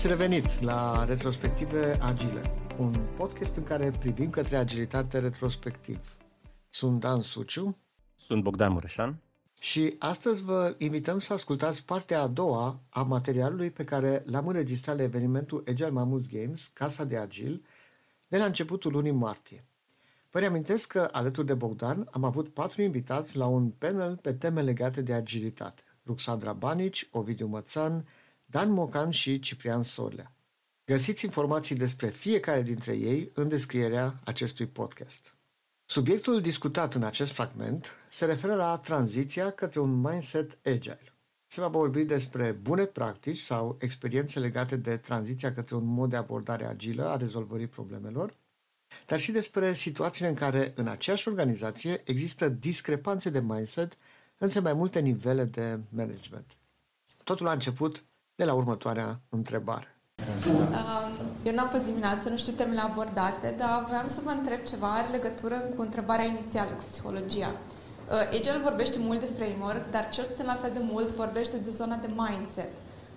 Bine ați revenit la Retrospective Agile, un podcast în care privim către agilitate retrospectiv. Sunt Dan Suciu. Sunt Bogdan Mureșan. Și astăzi vă invităm să ascultați partea a doua a materialului pe care l-am înregistrat la evenimentul Agile Mammoth Games, Casa de Agil, de la începutul lunii martie. Vă reamintesc că, alături de Bogdan, am avut patru invitați la un panel pe teme legate de agilitate. Ruxandra Banici, Ovidiu Mățan, Dan Mocan și Ciprian Sorlea. Găsiți informații despre fiecare dintre ei în descrierea acestui podcast. Subiectul discutat în acest fragment se referă la tranziția către un mindset agile. Se va vorbi despre bune practici sau experiențe legate de tranziția către un mod de abordare agilă a rezolvării problemelor, dar și despre situațiile în care în aceeași organizație există discrepanțe de mindset între mai multe nivele de management. Totul a început de la următoarea întrebare. Eu n-am fost dimineață, nu știu temele abordate, dar vreau să vă întreb ceva, are legătură cu întrebarea inițială, cu psihologia. Uh, Agile vorbește mult de framework, dar cel puțin la fel de mult vorbește de zona de mindset,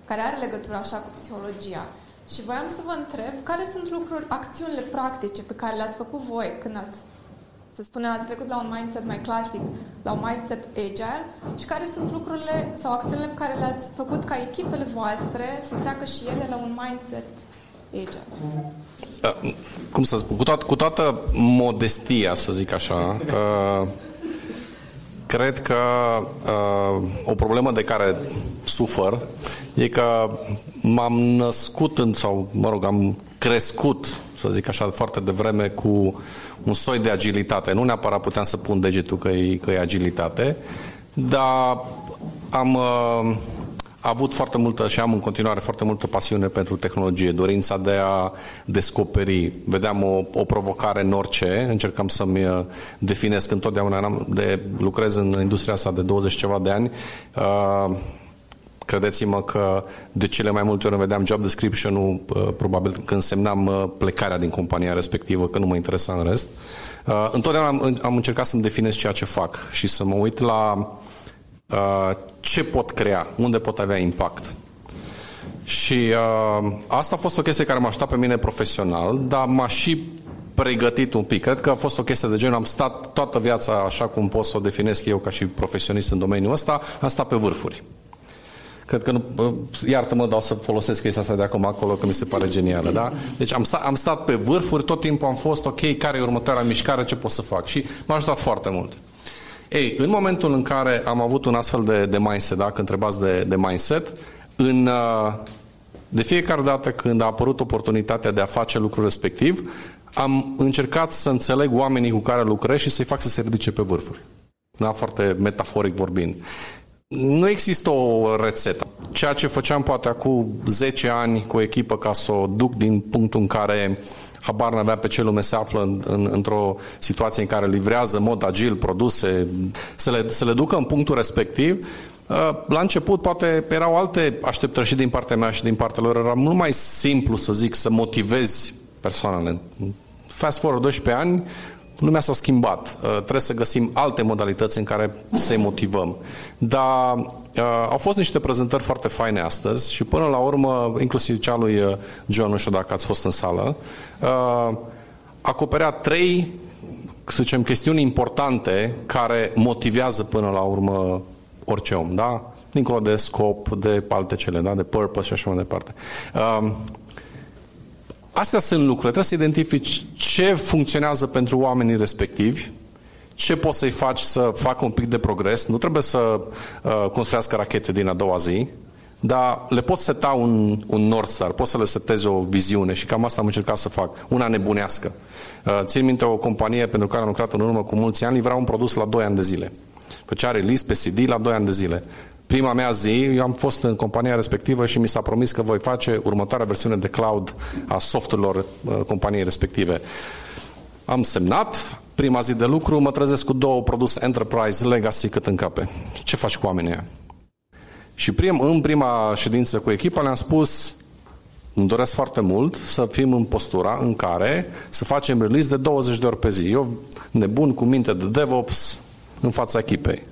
care are legătură așa cu psihologia. Și voiam să vă întreb care sunt lucruri, acțiunile practice pe care le-ați făcut voi când ați să spunem, ați trecut la un mindset mai clasic, la un mindset agile și care sunt lucrurile sau acțiunile pe care le-ați făcut ca echipele voastre să treacă și ele la un mindset agile? Uh, cum să spun, cu, toată, cu toată modestia, să zic așa, uh, cred că uh, o problemă de care sufăr e că m-am născut în, sau, mă rog, am crescut, să zic așa, foarte devreme cu un soi de agilitate. Nu neapărat puteam să pun degetul că e, că e agilitate, dar am uh, avut foarte multă și am în continuare foarte multă pasiune pentru tehnologie, dorința de a descoperi. Vedeam o, o provocare în orice, încercam să-mi uh, definesc întotdeauna, de, lucrez în industria asta de 20 ceva de ani, uh, credeți-mă că de cele mai multe ori vedeam job description-ul uh, probabil când semnam uh, plecarea din compania respectivă, că nu mă interesa în rest. Uh, întotdeauna am, am încercat să-mi definez ceea ce fac și să mă uit la ce pot crea, unde pot avea impact. Și uh, asta a fost o chestie care m-a ajutat pe mine profesional, dar m-a și pregătit un pic. Cred că a fost o chestie de genul, am stat toată viața așa cum pot să o definesc eu ca și profesionist în domeniul ăsta, am stat pe vârfuri. Cred că nu, iartă-mă, dar o să folosesc chestia asta de acum acolo, că mi se pare genială, da? Deci am stat, am stat pe vârfuri, tot timpul am fost, ok, care e următoarea mișcare, ce pot să fac? Și m-a ajutat foarte mult. Ei, în momentul în care am avut un astfel de, de mindset, dacă întrebați de, de mindset, în, uh, de fiecare dată când a apărut oportunitatea de a face lucrul respectiv, am încercat să înțeleg oamenii cu care lucrez și să-i fac să se ridice pe vârfuri. Da, foarte metaforic vorbind. Nu există o rețetă. Ceea ce făceam poate acum 10 ani cu o echipă ca să o duc din punctul în care habar n-avea pe ce lume se află în, în, într-o situație în care livrează în mod agil produse, să le, să le ducă în punctul respectiv, uh, la început poate erau alte așteptări și din partea mea și din partea lor. Era mult mai simplu să zic să motivezi persoanele. Fast forward 12 ani, lumea s-a schimbat. Uh, trebuie să găsim alte modalități în care să-i motivăm. Dar uh, au fost niște prezentări foarte faine astăzi și până la urmă, inclusiv cea lui uh, John, nu știu dacă ați fost în sală, acoperea trei să zicem, chestiuni importante care motivează până la urmă orice om, da? Dincolo de scop, de alte cele, da? De purpose și așa mai departe. Astea sunt lucrurile. Trebuie să identifici ce funcționează pentru oamenii respectivi, ce poți să-i faci să facă un pic de progres. Nu trebuie să uh, construiască rachete din a doua zi, dar le poți seta un, un North Star, poți să le setezi o viziune și cam asta am încercat să fac, una nebunească. Uh, țin minte o companie pentru care am lucrat în urmă cu mulți ani, livra un produs la 2 ani de zile. Făcea release pe CD la 2 ani de zile prima mea zi, eu am fost în compania respectivă și mi s-a promis că voi face următoarea versiune de cloud a softurilor uh, companiei respective. Am semnat, prima zi de lucru, mă trezesc cu două produse Enterprise Legacy cât în cape. Ce faci cu oamenii aia? Și prim, în prima ședință cu echipa le-am spus îmi doresc foarte mult să fim în postura în care să facem release de 20 de ori pe zi. Eu, nebun cu minte de DevOps, în fața echipei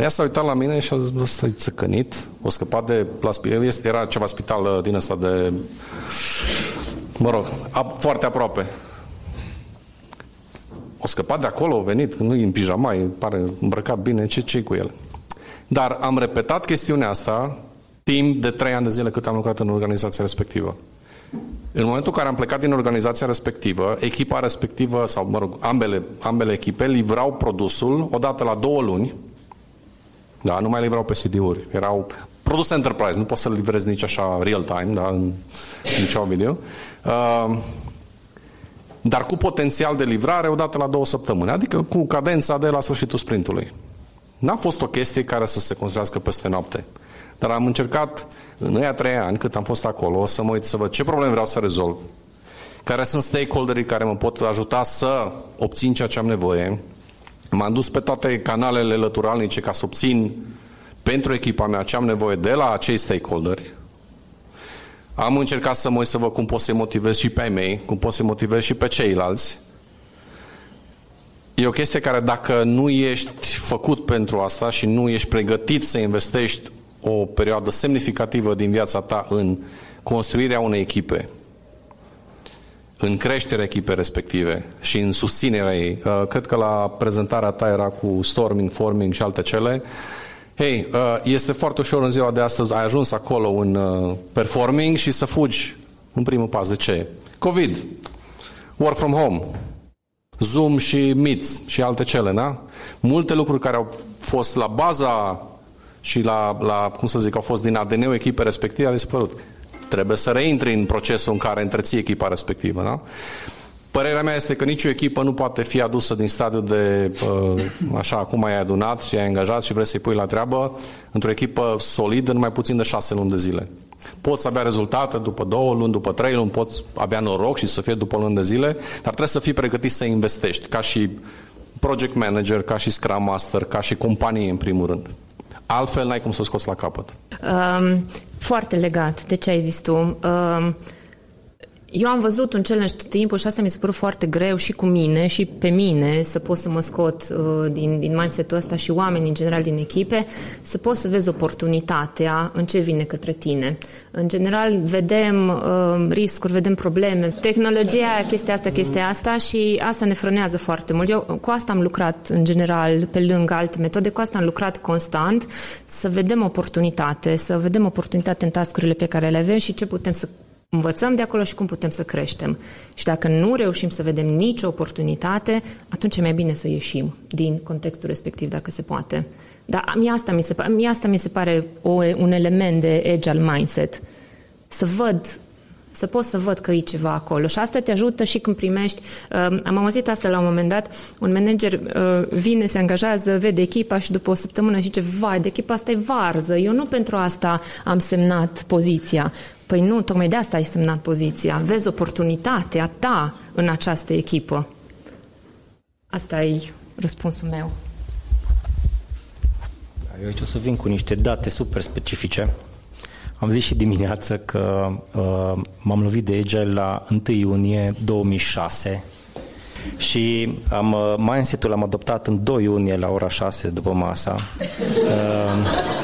Ea s-a uitat la mine și a zis, ăsta e țăcănit, o scăpat de la spital, era ceva spital uh, din ăsta de, mă rog, foarte aproape. O scăpat de acolo, a venit, nu e în pijama, e, pare îmbrăcat bine, ce ce cu el? Dar am repetat chestiunea asta timp de trei ani de zile cât am lucrat în organizația respectivă. În momentul în care am plecat din organizația respectivă, echipa respectivă, sau mă rog, ambele, ambele echipe livrau produsul odată la două luni, da, nu mai livrau pe CD-uri, erau produs enterprise, nu poți să-l livrezi nici așa real-time, da, în, în ceva video. Uh, dar cu potențial de livrare odată la două săptămâni, adică cu cadența de la sfârșitul sprintului. N-a fost o chestie care să se construiască peste noapte. Dar am încercat în ăia trei ani, cât am fost acolo, să mă uit să văd ce probleme vreau să rezolv, care sunt stakeholderii care mă pot ajuta să obțin ceea ce am nevoie. M-am dus pe toate canalele lăturalnice ca să obțin pentru echipa mea ce am nevoie de la acei stakeholderi. Am încercat să mă uit să văd cum pot să-i motivez și pe ai mei, cum pot să-i motivez și pe ceilalți. E o chestie care dacă nu ești făcut pentru asta și nu ești pregătit să investești o perioadă semnificativă din viața ta în construirea unei echipe, în creșterea echipei respective și în susținerea ei. Uh, cred că la prezentarea ta era cu storming, forming și alte cele. Hei, uh, este foarte ușor în ziua de astăzi, ai ajuns acolo în uh, performing și să fugi în primul pas. De ce? COVID, work from home, Zoom și Meet și alte cele, da? Multe lucruri care au fost la baza și la, la cum să zic, au fost din ADN-ul echipei respective, a dispărut. Trebuie să reintri în procesul în care întreții echipa respectivă, da? Părerea mea este că nicio echipă nu poate fi adusă din stadiul de, uh, așa, acum ai adunat și ai angajat și vrei să-i pui la treabă, într-o echipă solidă, numai puțin de șase luni de zile. Poți avea rezultate după două luni, după trei luni, poți avea noroc și să fie după luni de zile, dar trebuie să fii pregătit să investești, ca și project manager, ca și scrum master, ca și companie în primul rând. Altfel n-ai cum să o scoți la capăt. Um, foarte legat de ce ai zis tu. Um, eu am văzut un challenge tot timpul și asta mi se părut foarte greu și cu mine și pe mine să pot să mă scot uh, din, din mindset-ul ăsta și oamenii în general din echipe, să poți să vezi oportunitatea în ce vine către tine. În general vedem uh, riscuri, vedem probleme, tehnologia, chestia asta, chestia asta și asta ne frânează foarte mult. Eu cu asta am lucrat în general pe lângă alte metode, cu asta am lucrat constant, să vedem oportunitate, să vedem oportunitate în tascurile pe care le avem și ce putem să învățăm de acolo și cum putem să creștem. Și dacă nu reușim să vedem nicio oportunitate, atunci e mai bine să ieșim din contextul respectiv, dacă se poate. Dar mie asta mi se, mie asta mi se pare o, un element de agile mindset. Să văd să pot să văd că e ceva acolo. Și asta te ajută și când primești. Uh, am auzit asta la un moment dat, un manager uh, vine, se angajează, vede echipa și după o săptămână și zice, vai, de echipa asta e varză, eu nu pentru asta am semnat poziția. Păi nu, tocmai de asta ai semnat poziția. Vezi oportunitatea ta în această echipă. Asta e răspunsul meu. Eu aici o să vin cu niște date super specifice. Am zis și dimineață că uh, m-am lovit de Agile la 1 iunie 2006 și am, uh, mindset-ul l-am adoptat în 2 iunie la ora 6 după masa. Uh,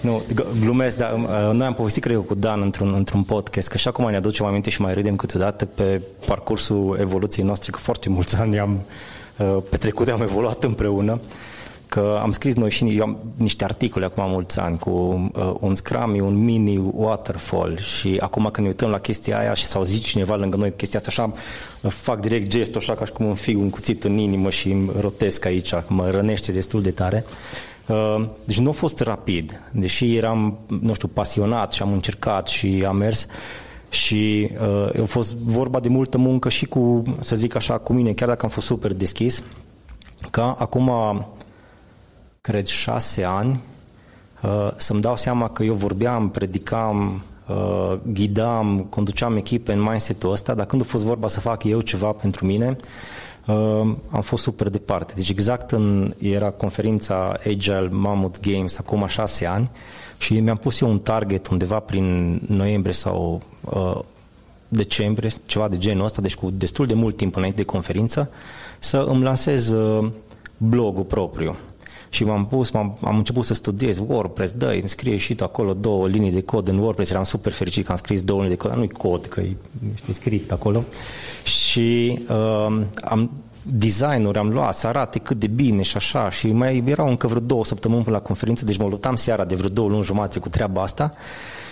nu, glumesc, dar uh, noi am povestit, cred eu, cu Dan într-un, într-un podcast, că și acum ne aducem aminte și mai râdem câteodată pe parcursul evoluției noastre, că foarte mulți ani am uh, petrecut, am evoluat împreună că am scris noi și eu am niște articole acum mulți ani cu uh, un Scrum, un mini waterfall și acum când ne uităm la chestia aia și s-au zis cineva lângă noi chestia asta, așa uh, fac direct gestul așa ca și cum un fig, un cuțit în inimă și îmi rotesc aici, mă rănește destul de tare. Uh, deci nu a fost rapid, deși eram, nu știu, pasionat și am încercat și am mers și uh, a fost vorba de multă muncă și cu, să zic așa, cu mine, chiar dacă am fost super deschis, ca acum, cred, șase ani, uh, să-mi dau seama că eu vorbeam, predicam, uh, ghidam, conduceam echipe în mindset-ul ăsta, dar când a fost vorba să fac eu ceva pentru mine, uh, am fost super departe. Deci exact în, era conferința Agile Mammoth Games acum șase ani și mi-am pus eu un target undeva prin noiembrie sau uh, decembrie, ceva de genul ăsta, deci cu destul de mult timp înainte de conferință, să îmi lansez uh, blogul propriu. și m-am pus, m-am, am început să studiez WordPress, dă îmi scrie și tu acolo două linii de cod în WordPress, eram super fericit că am scris două linii de cod, dar nu-i cod, că e știi, script acolo. Și uh, am designuri am luat să arate cât de bine și așa și mai erau încă vreo două săptămâni până la conferință, deci mă luptam seara de vreo două luni jumate cu treaba asta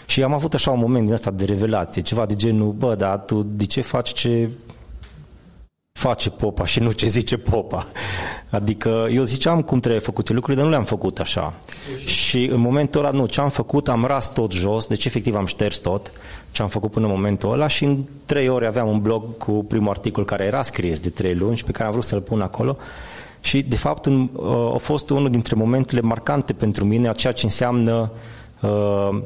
și am avut așa un moment din ăsta de revelație, ceva de genul, bă, dar tu de ce faci ce face popa și nu ce zice popa. Adică eu ziceam cum trebuie făcute lucrurile, dar nu le-am făcut așa. Și în momentul ăla, nu, ce am făcut, am ras tot jos, deci efectiv am șters tot ce am făcut până în momentul ăla și în trei ore aveam un blog cu primul articol care era scris de trei luni și pe care am vrut să-l pun acolo. Și, de fapt, în, uh, a fost unul dintre momentele marcante pentru mine a ceea ce înseamnă uh,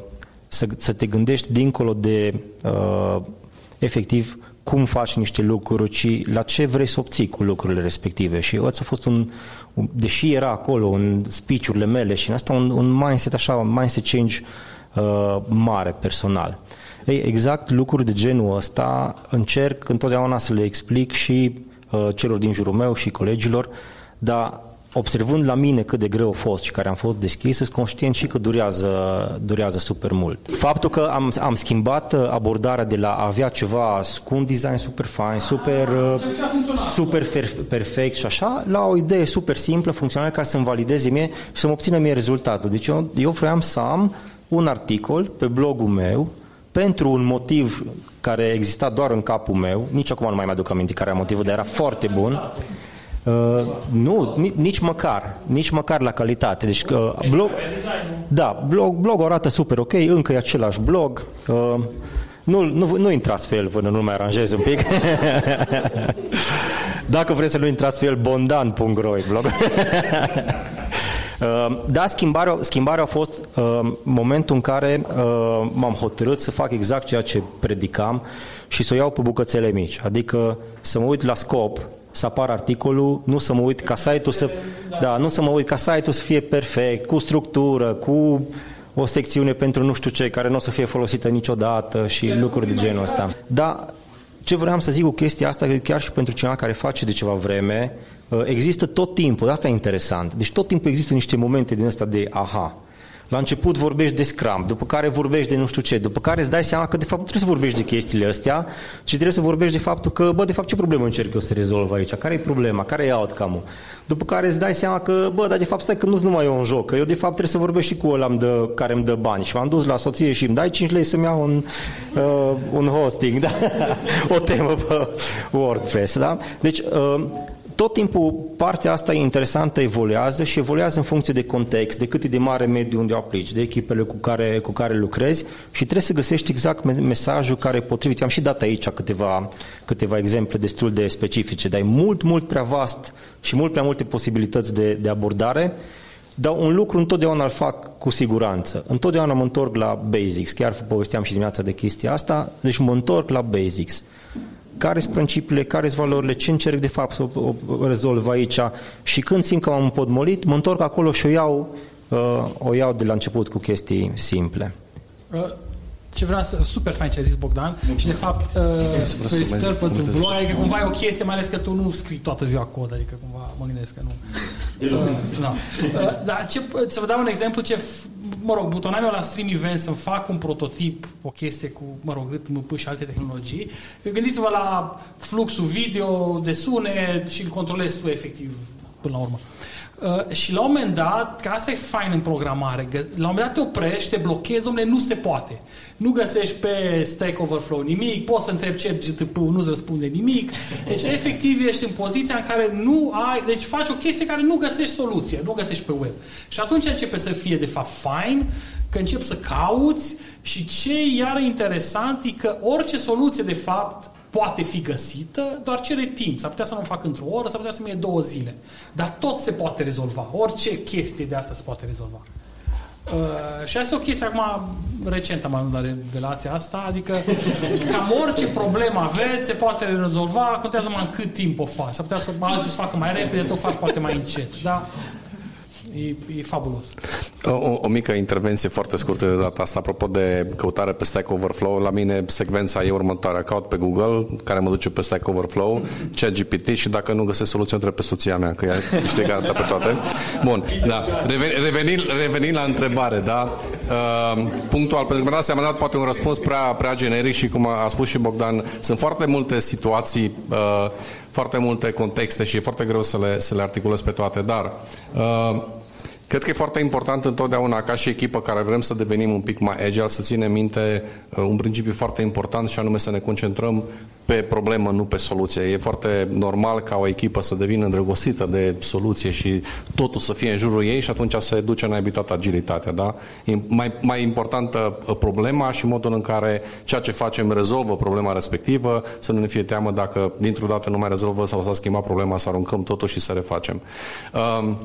să, să te gândești dincolo de uh, efectiv cum faci niște lucruri, ci la ce vrei să obții cu lucrurile respective. Și ăsta a fost un, un deși era acolo în speech-urile mele și în asta un, un mindset așa, un mindset change uh, mare, personal. Ei, exact lucruri de genul ăsta încerc întotdeauna să le explic și uh, celor din jurul meu și colegilor, dar observând la mine cât de greu a fost și care am fost deschis, sunt conștient și că durează, durează super mult. Faptul că am, am schimbat uh, abordarea de la a avea ceva cu un design super fain, super, uh, super perfect și așa, la o idee super simplă, funcțională, care să-mi valideze mie și să-mi obțină mie rezultatul. Deci eu, eu vreau să am un articol pe blogul meu pentru un motiv care exista doar în capul meu, nici acum nu mai mi-aduc aminte care era motivul, dar era foarte bun, Uh, nu, nici măcar, nici măcar la calitate. Deci uh, blog, da, blog, blog arată super ok, încă e același blog. Uh, nu, nu, nu intrați pe el până nu mai aranjez un pic. Dacă vreți să nu intrați pe el, bondan.ro blog. Uh, da, schimbarea, schimbarea a fost uh, momentul în care uh, m-am hotărât să fac exact ceea ce predicam și să o iau pe bucățele mici. Adică să mă uit la scop, să apară articolul, nu să mă uit ca site-ul să, da, nu să mă uit ca site-ul să fie perfect, cu structură, cu o secțiune pentru nu știu ce, care nu o să fie folosită niciodată și lucruri de genul ăsta. Dar ce vreau să zic cu chestia asta, că chiar și pentru cineva care face de ceva vreme, uh, există tot timpul, asta e interesant, deci tot timpul există niște momente din asta de aha. La început vorbești de Scrum, după care vorbești de nu știu ce, după care îți dai seama că de fapt nu trebuie să vorbești de chestiile astea, ci trebuie să vorbești de faptul că, bă, de fapt ce problemă încerc eu să rezolv aici, care e problema, care e outcome-ul. După care îți dai seama că, bă, dar de fapt stai că nu-s numai eu în joc, că eu de fapt trebuie să vorbesc și cu ăla de, care îmi dă bani. Și m-am dus la soție și îmi dai 5 lei să-mi iau un, uh, un hosting, da? o temă pe WordPress, da? Deci, uh, tot timpul partea asta e interesantă, evoluează și evoluează în funcție de context, de cât e de mare mediu unde o aplici, de echipele cu care, cu care lucrezi și trebuie să găsești exact mesajul care e potrivit. Eu am și dat aici câteva, câteva exemple destul de specifice, dar e mult, mult prea vast și mult prea multe posibilități de, de abordare, dar un lucru întotdeauna îl fac cu siguranță. Întotdeauna mă întorc la basics, chiar povesteam și dimineața de chestia asta, deci mă întorc la basics care sunt principiile, care sunt valorile, ce încerc de fapt să o, o rezolv aici. Și când simt că m-am împodmolit, mă întorc acolo și o iau, uh, o iau de la început cu chestii simple. Uh, ce vreau să... Super fain ce a zis Bogdan. Și de fapt uh, felicitări pentru blog, adică cumva e o chestie, mai ales că tu nu scrii toată ziua cod, adică cumva mă gândesc că nu. Uh, da. uh, dar ce, să vă dau un exemplu ce mă rog, butonam eu la Stream Event să fac un prototip, o chestie cu, mă rog, RTMP și alte tehnologii. Gândiți-vă la fluxul video de sunet și îl controlezi tu efectiv până la urmă. Uh, și la un moment dat, că asta e fain în programare, la un moment dat te oprești, te blochezi, domnule, nu se poate. Nu găsești pe Stack Overflow nimic, poți să întrebi ce gtp nu-ți răspunde nimic. Deci, efectiv, ești în poziția în care nu ai, deci faci o chestie care nu găsești soluție, nu găsești pe web. Și atunci începe să fie, de fapt, fain, că începi să cauți și ce iar interesant e că orice soluție, de fapt, poate fi găsită, doar cere timp. S-ar putea să nu o fac într-o oră, s-ar putea să-mi două zile. Dar tot se poate rezolva. Orice chestie de asta se poate rezolva. Uh, și asta e o chestie acum recent am la revelația asta, adică cam orice problemă aveți se poate rezolva, contează mai în cât timp o faci. S-ar putea să alții să facă mai repede, tu faci poate mai încet. Da? E, e fabulos. O, o mică intervenție foarte scurtă de data asta, apropo de căutare pe Stack Overflow. La mine secvența e următoarea. Caut pe Google, care mă duce pe Stack Overflow, ChatGPT și dacă nu găsesc soluție, întreb pe soția mea, că ea știe garantat pe toate. Bun, da. Revenind, revenind la întrebare, da? Uh, punctual, pentru că mi-am dat poate un răspuns prea, prea generic și cum a spus și Bogdan, sunt foarte multe situații, uh, foarte multe contexte și e foarte greu să le, să le articulez pe toate, dar uh, Cred că e foarte important întotdeauna ca și echipă care vrem să devenim un pic mai agile să ținem minte uh, un principiu foarte important și anume să ne concentrăm pe problemă, nu pe soluție. E foarte normal ca o echipă să devină îndrăgostită de soluție și totul să fie în jurul ei și atunci se duce în toată agilitatea. Da? E mai, mai importantă uh, problema și modul în care ceea ce facem rezolvă problema respectivă, să nu ne fie teamă dacă dintr-o dată nu mai rezolvă sau s-a schimbat problema, să aruncăm totul și să refacem. Um,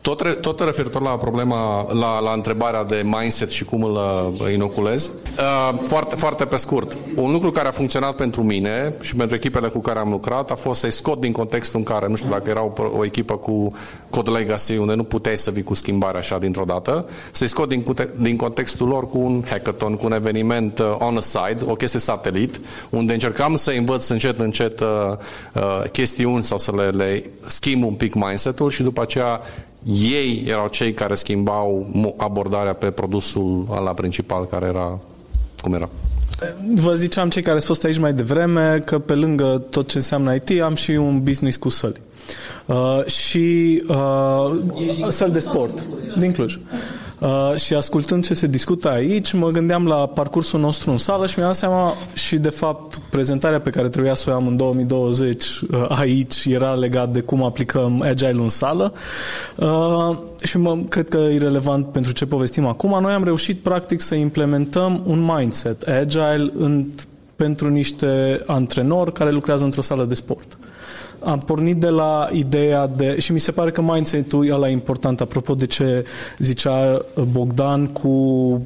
tot, re, tot referitor la problema, la, la întrebarea de mindset și cum îl uh, inoculez, uh, foarte, foarte pe scurt. Un lucru care a funcționat pentru mine și pentru echipele cu care am lucrat a fost să-i scot din contextul în care, nu știu dacă era o, o echipă cu code legacy unde nu puteai să vii cu schimbare așa dintr-o dată, să-i scot din, din contextul lor cu un hackathon, cu un eveniment uh, on a side, o chestie satelit, unde încercam să învăț încet, încet uh, uh, chestiuni sau să le, le schimb un pic mindset-ul și după aceea ei erau cei care schimbau abordarea pe produsul la principal care era cum era. Vă ziceam cei care sunt aici mai devreme că pe lângă tot ce înseamnă IT am și un business cu săli. Uh, și uh, săli de sport din Cluj. Uh, și ascultând ce se discută aici, mă gândeam la parcursul nostru în sală și mi-am dat seama și de fapt prezentarea pe care trebuia să o am în 2020 uh, aici era legat de cum aplicăm Agile în sală uh, și mă, cred că e relevant pentru ce povestim acum. Noi am reușit practic să implementăm un mindset Agile în, pentru niște antrenori care lucrează într-o sală de sport. Uh, am pornit de la ideea de, și mi se pare că mindset-ul e la important, apropo de ce zicea Bogdan cu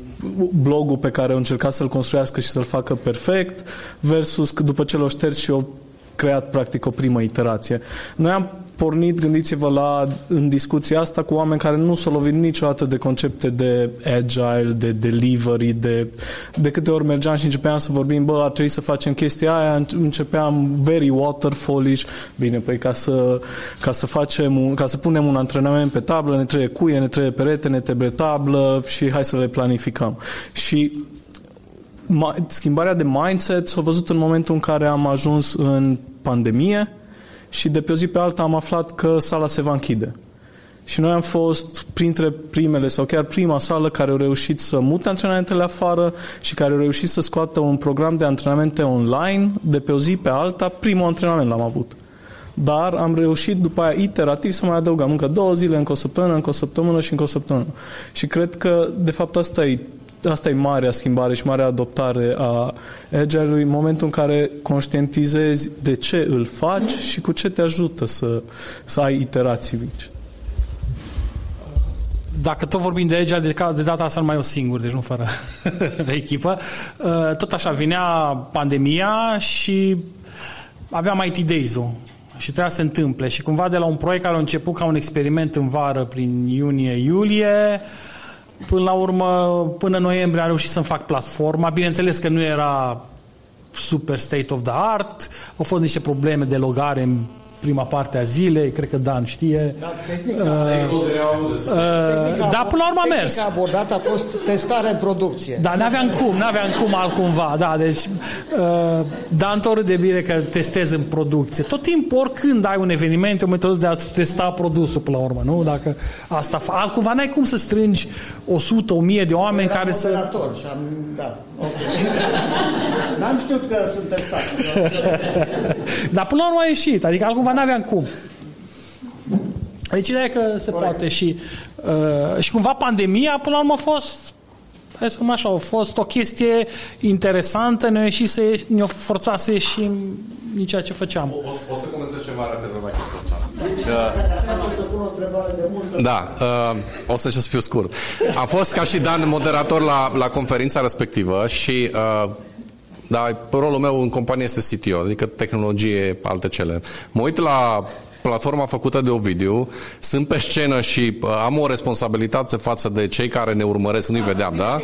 blogul pe care au încercat să-l construiască și să-l facă perfect, versus că după ce l-au șters și au creat practic o primă iterație. Noi am pornit, gândiți-vă la, în discuția asta cu oameni care nu s-au lovit niciodată de concepte de agile, de delivery, de, de câte ori mergeam și începeam să vorbim, bă, ar trebui să facem chestia aia, începeam very waterfallish, bine, păi ca să, ca să facem, un, ca să punem un antrenament pe tablă, ne trebuie cuie, ne trebuie perete, ne trebuie tablă și hai să le planificăm. Și schimbarea de mindset s-a văzut în momentul în care am ajuns în pandemie, și de pe o zi pe alta am aflat că sala se va închide. Și noi am fost printre primele sau chiar prima sală care au reușit să mute antrenamentele afară și care au reușit să scoată un program de antrenamente online de pe o zi pe alta. Primul antrenament l-am avut. Dar am reușit după aia iterativ să mai adăugăm încă două zile, încă o săptămână, încă o săptămână și încă o săptămână. Și cred că, de fapt, asta e asta e marea schimbare și marea adoptare a Agile-ului, în momentul în care conștientizezi de ce îl faci și cu ce te ajută să, să ai iterații mici. Dacă tot vorbim de Agile, de, de data asta nu mai eu singur, deci nu fără echipă. Uh, tot așa, vinea pandemia și aveam IT Days-ul și trebuia să se întâmple. Și cumva de la un proiect care a început ca un experiment în vară, prin iunie-iulie, Până la urmă, până noiembrie am reușit să-mi fac platforma. Bineînțeles că nu era super state of the art. Au fost niște probleme de logare în prima parte a zilei, cred că Dan știe. Da, tehnica, uh, uh, da, până la urmă a mers. abordată a fost testarea în producție. Da, n-aveam cum, n-aveam cum altcumva, da, deci uh, Dan tot de bine că testezi în producție. Tot timpul, oricând ai un eveniment, o metodă de a testa produsul până la urmă, nu? Dacă asta, altcumva n-ai cum să strângi 100, 1000 de oameni Era care să... și am, da, okay. N-am știut că sunt testați. Dar până la urmă a ieșit, adică altcumva n-aveam cum. Deci ideea e că se Corect. poate și, uh, și cumva pandemia până la urmă a fost hai să așa, a fost o chestie interesantă, ne-a ieșit să ne-a forțat să ieșim din ceea ce făceam. O, o, o să comentez ceva referitor la chestia asta. Că... Da, uh, o să fiu scurt. Am fost ca și Dan moderator la, la conferința respectivă și uh, da, rolul meu în companie este CTO, adică tehnologie, alte cele. Mă uit la platforma făcută de Ovidiu, sunt pe scenă și uh, am o responsabilitate față de cei care ne urmăresc, nu-i vedeam, da?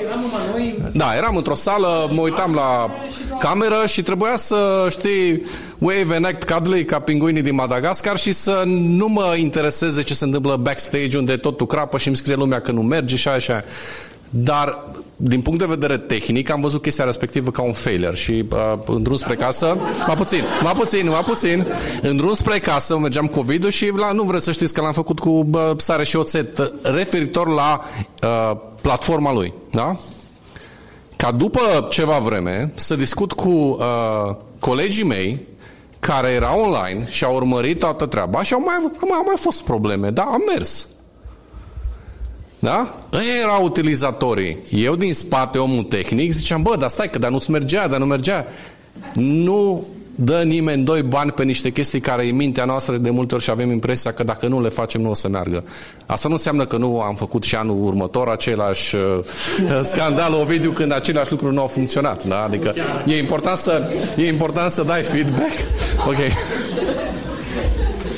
Da, eram într-o sală, mă uitam la cameră și trebuia să, știi, wave and act cuddly ca pinguinii din Madagascar și să nu mă intereseze ce se întâmplă backstage unde totul crapă și îmi scrie lumea că nu merge și așa. Dar din punct de vedere tehnic, am văzut chestia respectivă ca un failure și uh, în drum spre casă, mai puțin, mai puțin, mai puțin, în drum spre casă mergeam cu video și la, nu vreți să știți că l-am făcut cu uh, sare și oțet referitor la uh, platforma lui, da? Ca după ceva vreme să discut cu uh, colegii mei care erau online și au urmărit toată treaba și au mai, au mai, au mai fost probleme, da? Am mers. Da? Ei erau utilizatorii. Eu din spate, omul tehnic, ziceam, bă, dar stai că dar nu-ți mergea, dar nu mergea. Nu dă nimeni doi bani pe niște chestii care e mintea noastră de multe ori și avem impresia că dacă nu le facem nu o să meargă. Asta nu înseamnă că nu am făcut și anul următor același uh, scandal Ovidiu când același lucru nu a funcționat. Da? Adică e important să, e important să dai feedback. Ok.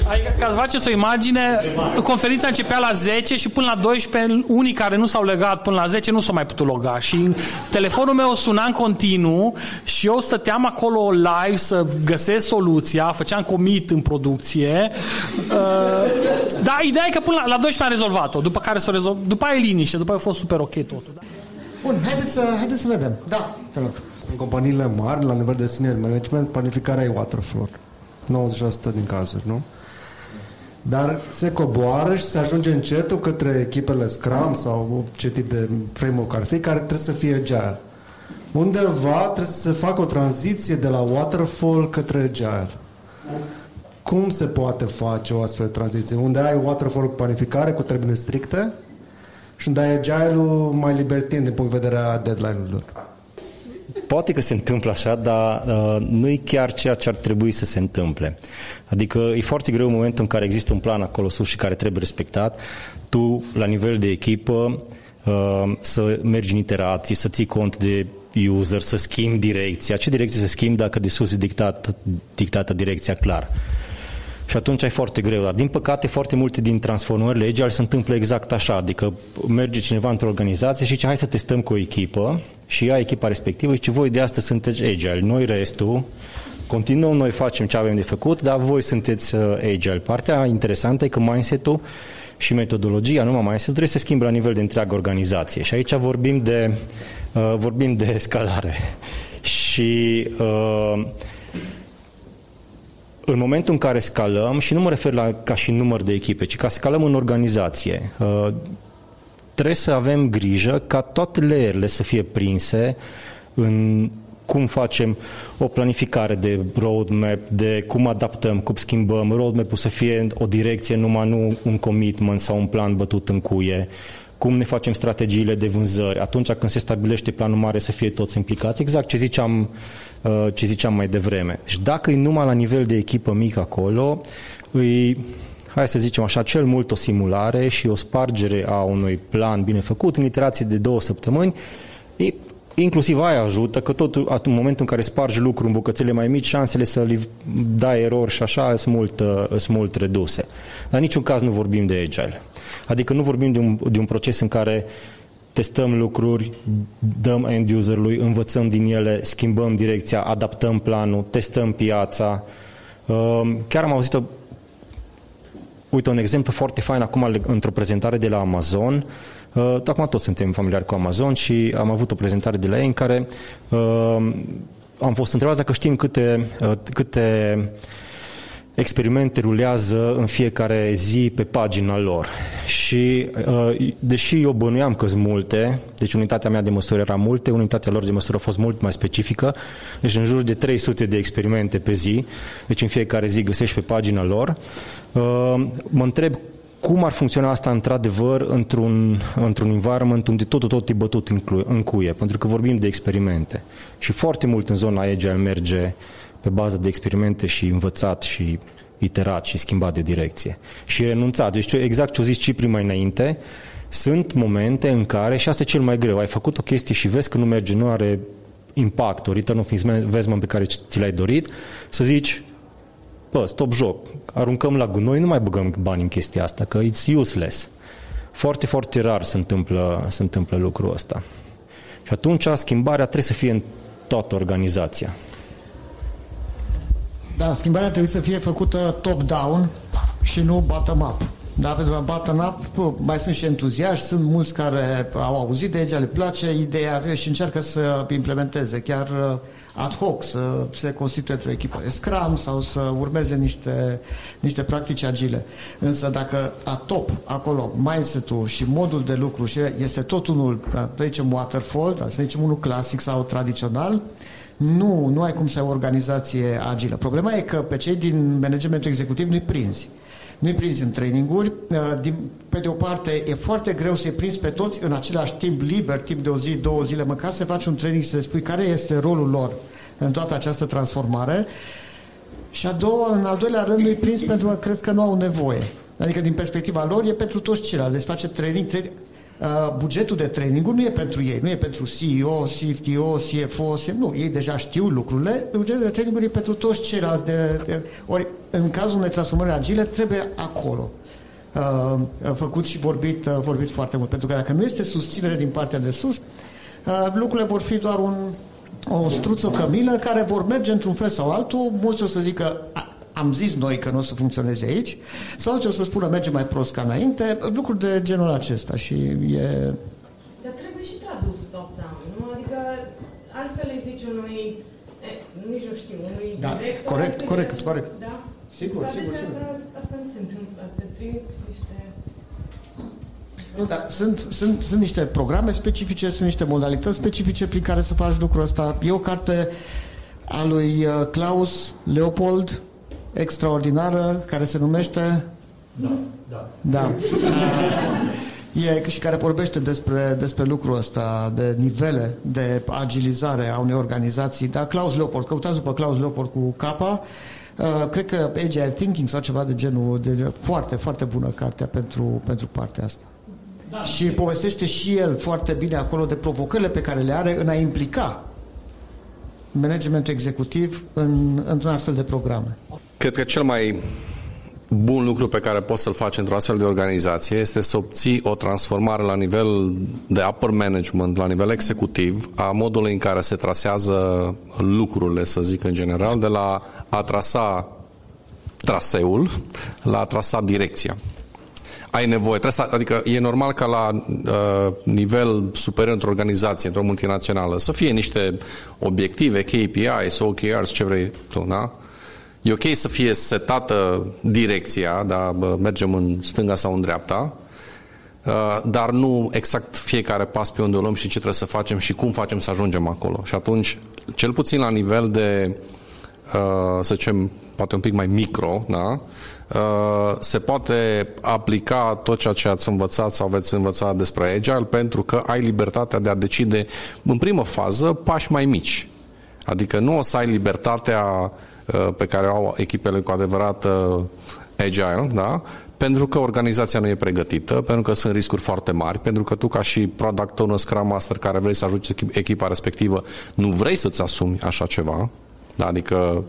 Adică, ca să faceți o imagine, conferința începea la 10 și până la 12, unii care nu s-au legat până la 10 nu s-au mai putut loga. Și telefonul meu suna în continuu și eu stăteam acolo live să găsesc soluția, făceam comit în producție. Uh, dar ideea e că până la, la 12 am rezolvat-o, după care s-o rezolv, după aia e liniște, după aia a fost super ok totul. Da? Bun, haideți să, haideți să vedem. Da, te rog. În companiile mari, la nivel de senior management, planificarea e waterfall. 90% din cazuri, nu? Dar se coboară și se ajunge încetul către echipele Scrum sau ce tip de framework ar fi, care trebuie să fie agile. Undeva trebuie să se facă o tranziție de la waterfall către agile. Cum se poate face o astfel de tranziție? Unde ai waterfall cu planificare, cu termene stricte și unde ai agile-ul mai libertin din punct de vedere a deadline-urilor. Poate că se întâmplă așa, dar uh, nu e chiar ceea ce ar trebui să se întâmple. Adică e foarte greu în momentul în care există un plan acolo sus și care trebuie respectat, tu, la nivel de echipă, uh, să mergi în iterații, să ții cont de user, să schimbi direcția. Ce direcție să schimbi dacă de sus e dictat, dictată direcția clar? Și atunci ai foarte greu. Dar, din păcate, foarte multe din transformările agile se întâmplă exact așa. Adică merge cineva într-o organizație și zice, hai să testăm cu o echipă și ia echipa respectivă și zice, voi de astăzi sunteți agile, noi restul, continuăm, noi facem ce avem de făcut, dar voi sunteți uh, agile. Partea interesantă e că mindset-ul și metodologia, numai mindset trebuie să se schimbe la nivel de întreagă organizație. Și aici vorbim de, uh, vorbim de scalare. Și uh, în momentul în care scalăm, și nu mă refer la ca și număr de echipe, ci ca scalăm în organizație, uh, trebuie să avem grijă ca toate layerele să fie prinse în cum facem o planificare de roadmap, de cum adaptăm, cum schimbăm. Roadmap-ul să fie o direcție, numai nu un commitment sau un plan bătut în cuie, cum ne facem strategiile de vânzări, atunci când se stabilește planul mare să fie toți implicați, exact ce ziceam, uh, ce ziceam mai devreme. Deci dacă e numai la nivel de echipă mică acolo, îi hai să zicem așa, cel mult o simulare și o spargere a unui plan bine făcut în iterații de două săptămâni, e, inclusiv aia ajută, că tot în momentul în care spargi lucruri în bucățele mai mici, șansele să li dai erori și așa sunt mult, uh, sunt mult reduse. Dar în niciun caz nu vorbim de agile. Adică nu vorbim de un, de un proces în care testăm lucruri, dăm end userului, învățăm din ele, schimbăm direcția, adaptăm planul, testăm piața. Uh, chiar am auzit o Uite, un exemplu foarte fain acum într-o prezentare de la Amazon. Uh, acum toți suntem familiari cu Amazon și am avut o prezentare de la ei în care uh, am fost întrebați dacă știm câte, uh, câte experimente rulează în fiecare zi pe pagina lor. Și uh, deși eu bănuiam că sunt multe, deci unitatea mea de măsură era multe, unitatea lor de măsură a fost mult mai specifică, deci în jur de 300 de experimente pe zi, deci în fiecare zi găsești pe pagina lor, uh, mă întreb cum ar funcționa asta într-adevăr într-un, într-un environment unde totul tot e bătut în, în cuie, pentru că vorbim de experimente. Și foarte mult în zona agile merge pe bază de experimente și învățat și iterat și schimbat de direcție. Și renunțat. Deci exact ce o zis Cipri mai înainte, sunt momente în care, și asta e cel mai greu, ai făcut o chestie și vezi că nu merge, nu are impact, o return of investment pe care ți l-ai dorit, să zici, bă, stop joc, aruncăm la gunoi, nu mai băgăm bani în chestia asta, că it's useless. Foarte, foarte rar se întâmplă, se întâmplă lucrul ăsta. Și atunci schimbarea trebuie să fie în toată organizația. Da, schimbarea trebuie să fie făcută top-down și nu bottom-up. Da, pentru că bottom-up mai sunt și entuziaști, sunt mulți care au auzit de aici, le place ideea și încearcă să implementeze chiar uh, ad hoc, să se constituie într-o echipă de Scrum sau să urmeze niște, niște practici agile. Însă dacă a top acolo mindset-ul și modul de lucru și este tot unul, să zicem waterfall, să zicem unul clasic sau tradițional, nu, nu ai cum să ai o organizație agilă. Problema e că pe cei din managementul executiv nu-i prinzi. Nu-i prinzi în traininguri. Uh, din, pe de o parte, e foarte greu să-i prinzi pe toți în același timp liber, timp de o zi, două zile, măcar să faci un training și să le spui care este rolul lor în toată această transformare. Și a doua, în al doilea rând, nu-i prins pentru că cred că nu au nevoie. Adică, din perspectiva lor, e pentru toți ceilalți. Deci face training, training Uh, bugetul de training nu e pentru ei, nu e pentru CEO, CTO, CFO, nu, ei deja știu lucrurile, bugetul de training e pentru toți ceilalți. De, de, ori, în cazul unei transformări agile, trebuie acolo. Uh, făcut și vorbit, uh, vorbit foarte mult. Pentru că dacă nu este susținere din partea de sus, uh, lucrurile vor fi doar un, o struță cămilă care vor merge într-un fel sau altul. Mulți o să zică, am zis noi că nu o să funcționeze aici, sau ce o să spună merge mai prost ca înainte, lucruri de genul acesta și e... Dar trebuie și tradus top-down, nu? Adică altfel îi zici unui, e, nici nu știu, unui da, director... corect, corect, corect. Da? Sigur, Dar sigur, sigur. Asta, asta nu se întâmplă, se trimit niște... Nu, dar sunt, sunt, sunt niște programe specifice, sunt niște modalități specifice prin care să faci lucrul ăsta. E o carte a lui uh, Klaus Leopold, extraordinară care se numește... Da, da. Da. E, și care vorbește despre, despre lucrul ăsta, de nivele de agilizare a unei organizații. Da, Klaus Leopold, căutați după Klaus Leopold cu capa. Uh, cred că Agile Thinking sau ceva de genul, de, foarte, foarte bună cartea pentru, pentru partea asta. Da, și povestește și el foarte bine acolo de provocările pe care le are în a implica managementul executiv în, într-un astfel de programe. Cred că cel mai bun lucru pe care poți să-l faci într-o astfel de organizație este să obții o transformare la nivel de upper management, la nivel executiv, a modului în care se trasează lucrurile, să zic în general, de la a trasa traseul la a trasa direcția. Ai nevoie, trebuie să, adică e normal ca la uh, nivel superior într-o organizație, într-o multinațională, să fie niște obiective, KPIs, OKRs, ce vrei tu, da? E ok să fie setată direcția, da, mergem în stânga sau în dreapta, uh, dar nu exact fiecare pas pe unde o luăm și ce trebuie să facem și cum facem să ajungem acolo. Și atunci, cel puțin la nivel de, uh, să zicem, poate un pic mai micro, da? Uh, se poate aplica tot ceea ce ați învățat sau veți învăța despre Agile pentru că ai libertatea de a decide în primă fază pași mai mici. Adică nu o să ai libertatea Uh, pe care au echipele cu adevărat uh, agile, da? pentru că organizația nu e pregătită, pentru că sunt riscuri foarte mari, pentru că tu ca și product owner, Scrum Master care vrei să ajuți echipa respectivă, nu vrei să-ți asumi așa ceva, da? adică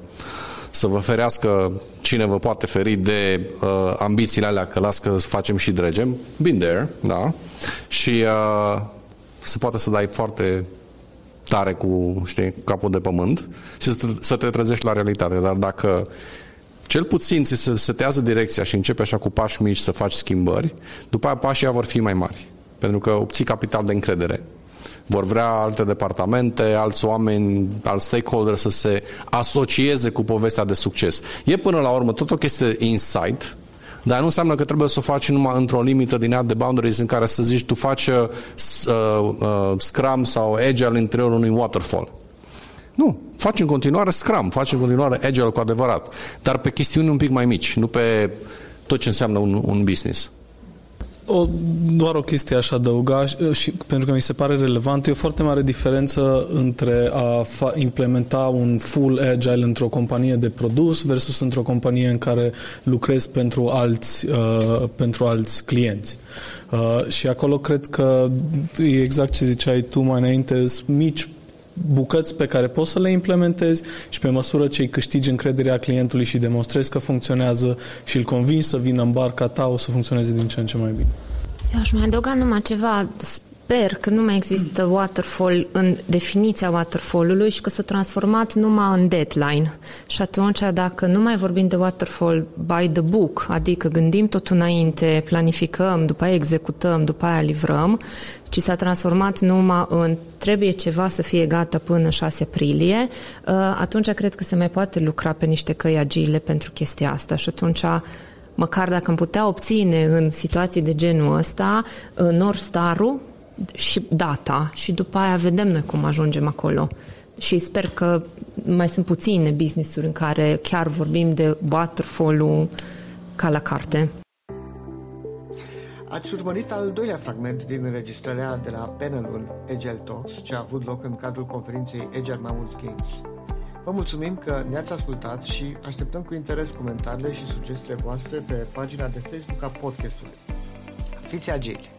să vă ferească cine vă poate feri de uh, ambițiile alea, că las că facem și dregem, been there, da, și uh, se poate să dai foarte tare cu știi, capul de pământ și să te, să te trezești la realitate. Dar dacă cel puțin ți se setează direcția și începe așa cu pași mici să faci schimbări, după aia pașii vor fi mai mari. Pentru că obții capital de încredere. Vor vrea alte departamente, alți oameni, alți stakeholder să se asocieze cu povestea de succes. E până la urmă tot o chestie insight, dar nu înseamnă că trebuie să o faci numai într-o limită din ea de boundaries în care să zici tu faci uh, uh, Scrum sau Agile în interiorul unui waterfall. Nu, faci în continuare Scrum, faci în continuare Agile cu adevărat, dar pe chestiuni un pic mai mici, nu pe tot ce înseamnă un, un business. O, doar o chestie aș adăuga și pentru că mi se pare relevant, e o foarte mare diferență între a fa- implementa un full agile într-o companie de produs versus într-o companie în care lucrezi pentru alți, uh, pentru alți clienți. Uh, și acolo cred că e exact ce ziceai tu mai înainte, sunt mici bucăți pe care poți să le implementezi și pe măsură ce îi câștigi încrederea clientului și demonstrezi că funcționează și îl convingi să vină în barca ta, o să funcționeze din ce în ce mai bine. Eu aș mai adăuga numai ceva sper că nu mai există waterfall în definiția waterfall-ului și că s-a transformat numai în deadline. Și atunci, dacă nu mai vorbim de waterfall by the book, adică gândim tot înainte, planificăm, după aia executăm, după aia livrăm, ci s-a transformat numai în trebuie ceva să fie gata până 6 aprilie, uh, atunci cred că se mai poate lucra pe niște căi agile pentru chestia asta și atunci măcar dacă am putea obține în situații de genul ăsta uh, North Star-ul, și data și după aia vedem noi cum ajungem acolo. Și sper că mai sunt puține business-uri în care chiar vorbim de waterfall-ul ca la carte. Ați urmărit al doilea fragment din înregistrarea de la panelul Agile Talks, ce a avut loc în cadrul conferinței Agile Mammoth Games. Vă mulțumim că ne-ați ascultat și așteptăm cu interes comentariile și sugestiile voastre pe pagina de Facebook a podcastului. Fiți agili!